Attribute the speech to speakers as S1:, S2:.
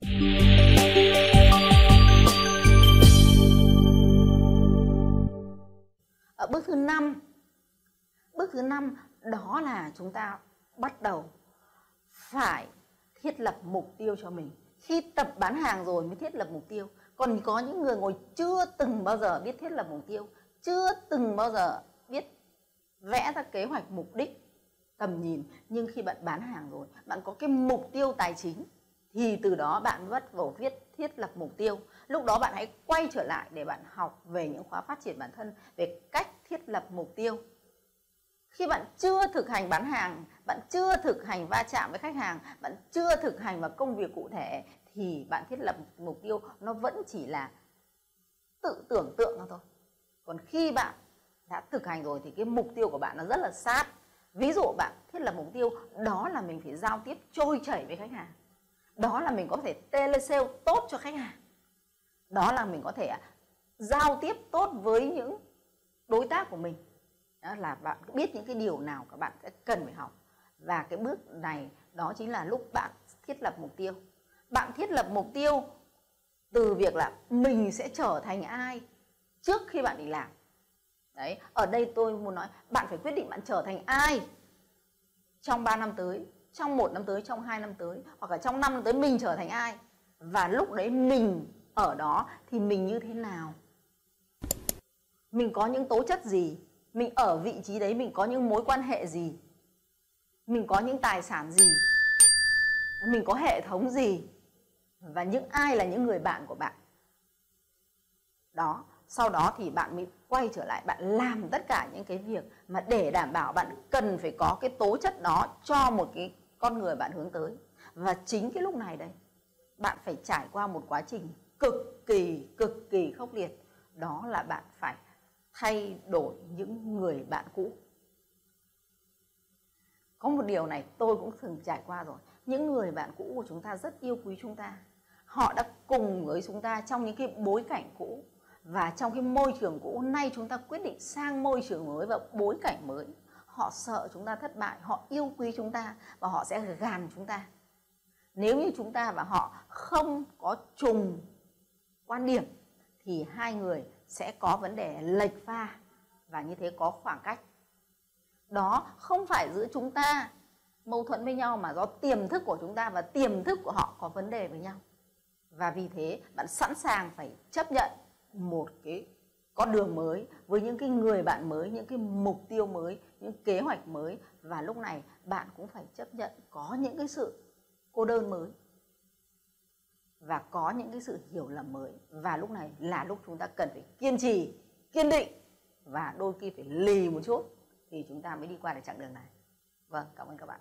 S1: ở bước thứ năm, bước thứ năm đó là chúng ta bắt đầu phải thiết lập mục tiêu cho mình. Khi tập bán hàng rồi mới thiết lập mục tiêu. Còn có những người ngồi chưa từng bao giờ biết thiết lập mục tiêu, chưa từng bao giờ biết vẽ ra kế hoạch mục đích tầm nhìn. Nhưng khi bạn bán hàng rồi, bạn có cái mục tiêu tài chính thì từ đó bạn bắt đầu viết, thiết lập mục tiêu. Lúc đó bạn hãy quay trở lại để bạn học về những khóa phát triển bản thân, về cách thiết lập mục tiêu. Khi bạn chưa thực hành bán hàng, bạn chưa thực hành va chạm với khách hàng, bạn chưa thực hành vào công việc cụ thể, thì bạn thiết lập mục tiêu nó vẫn chỉ là tự tưởng tượng thôi. Còn khi bạn đã thực hành rồi thì cái mục tiêu của bạn nó rất là sát. Ví dụ bạn thiết lập mục tiêu, đó là mình phải giao tiếp trôi chảy với khách hàng đó là mình có thể telesale tốt cho khách hàng. Đó là mình có thể à, giao tiếp tốt với những đối tác của mình. Đó là bạn biết những cái điều nào các bạn sẽ cần phải học. Và cái bước này, đó chính là lúc bạn thiết lập mục tiêu. Bạn thiết lập mục tiêu từ việc là mình sẽ trở thành ai trước khi bạn đi làm. Đấy, ở đây tôi muốn nói, bạn phải quyết định bạn trở thành ai trong 3 năm tới trong một năm tới, trong hai năm tới, hoặc là trong năm năm tới mình trở thành ai. Và lúc đấy mình ở đó thì mình như thế nào? Mình có những tố chất gì? Mình ở vị trí đấy, mình có những mối quan hệ gì? Mình có những tài sản gì? Mình có hệ thống gì? Và những ai là những người bạn của bạn? Đó, sau đó thì bạn mới quay trở lại, bạn làm tất cả những cái việc mà để đảm bảo bạn cần phải có cái tố chất đó cho một cái con người bạn hướng tới. Và chính cái lúc này đây, bạn phải trải qua một quá trình cực kỳ cực kỳ khốc liệt. Đó là bạn phải thay đổi những người bạn cũ. Có một điều này tôi cũng từng trải qua rồi. Những người bạn cũ của chúng ta rất yêu quý chúng ta. Họ đã cùng với chúng ta trong những cái bối cảnh cũ. Và trong cái môi trường cũ, nay chúng ta quyết định sang môi trường mới và bối cảnh mới họ sợ chúng ta thất bại, họ yêu quý chúng ta và họ sẽ gàn chúng ta. Nếu như chúng ta và họ không có trùng quan điểm, thì hai người sẽ có vấn đề lệch pha và như thế có khoảng cách. Đó không phải giữa chúng ta mâu thuẫn với nhau mà do tiềm thức của chúng ta và tiềm thức của họ có vấn đề với nhau. Và vì thế bạn sẵn sàng phải chấp nhận một cái con đường mới, với những cái người bạn mới, những cái mục tiêu mới, những kế hoạch mới. Và lúc này bạn cũng phải chấp nhận có những cái sự cô đơn mới và có những cái sự hiểu lầm mới. Và lúc này là lúc chúng ta cần phải kiên trì, kiên định và đôi khi phải lì một chút thì chúng ta mới đi qua được chặng đường này. Vâng cảm ơn các bạn.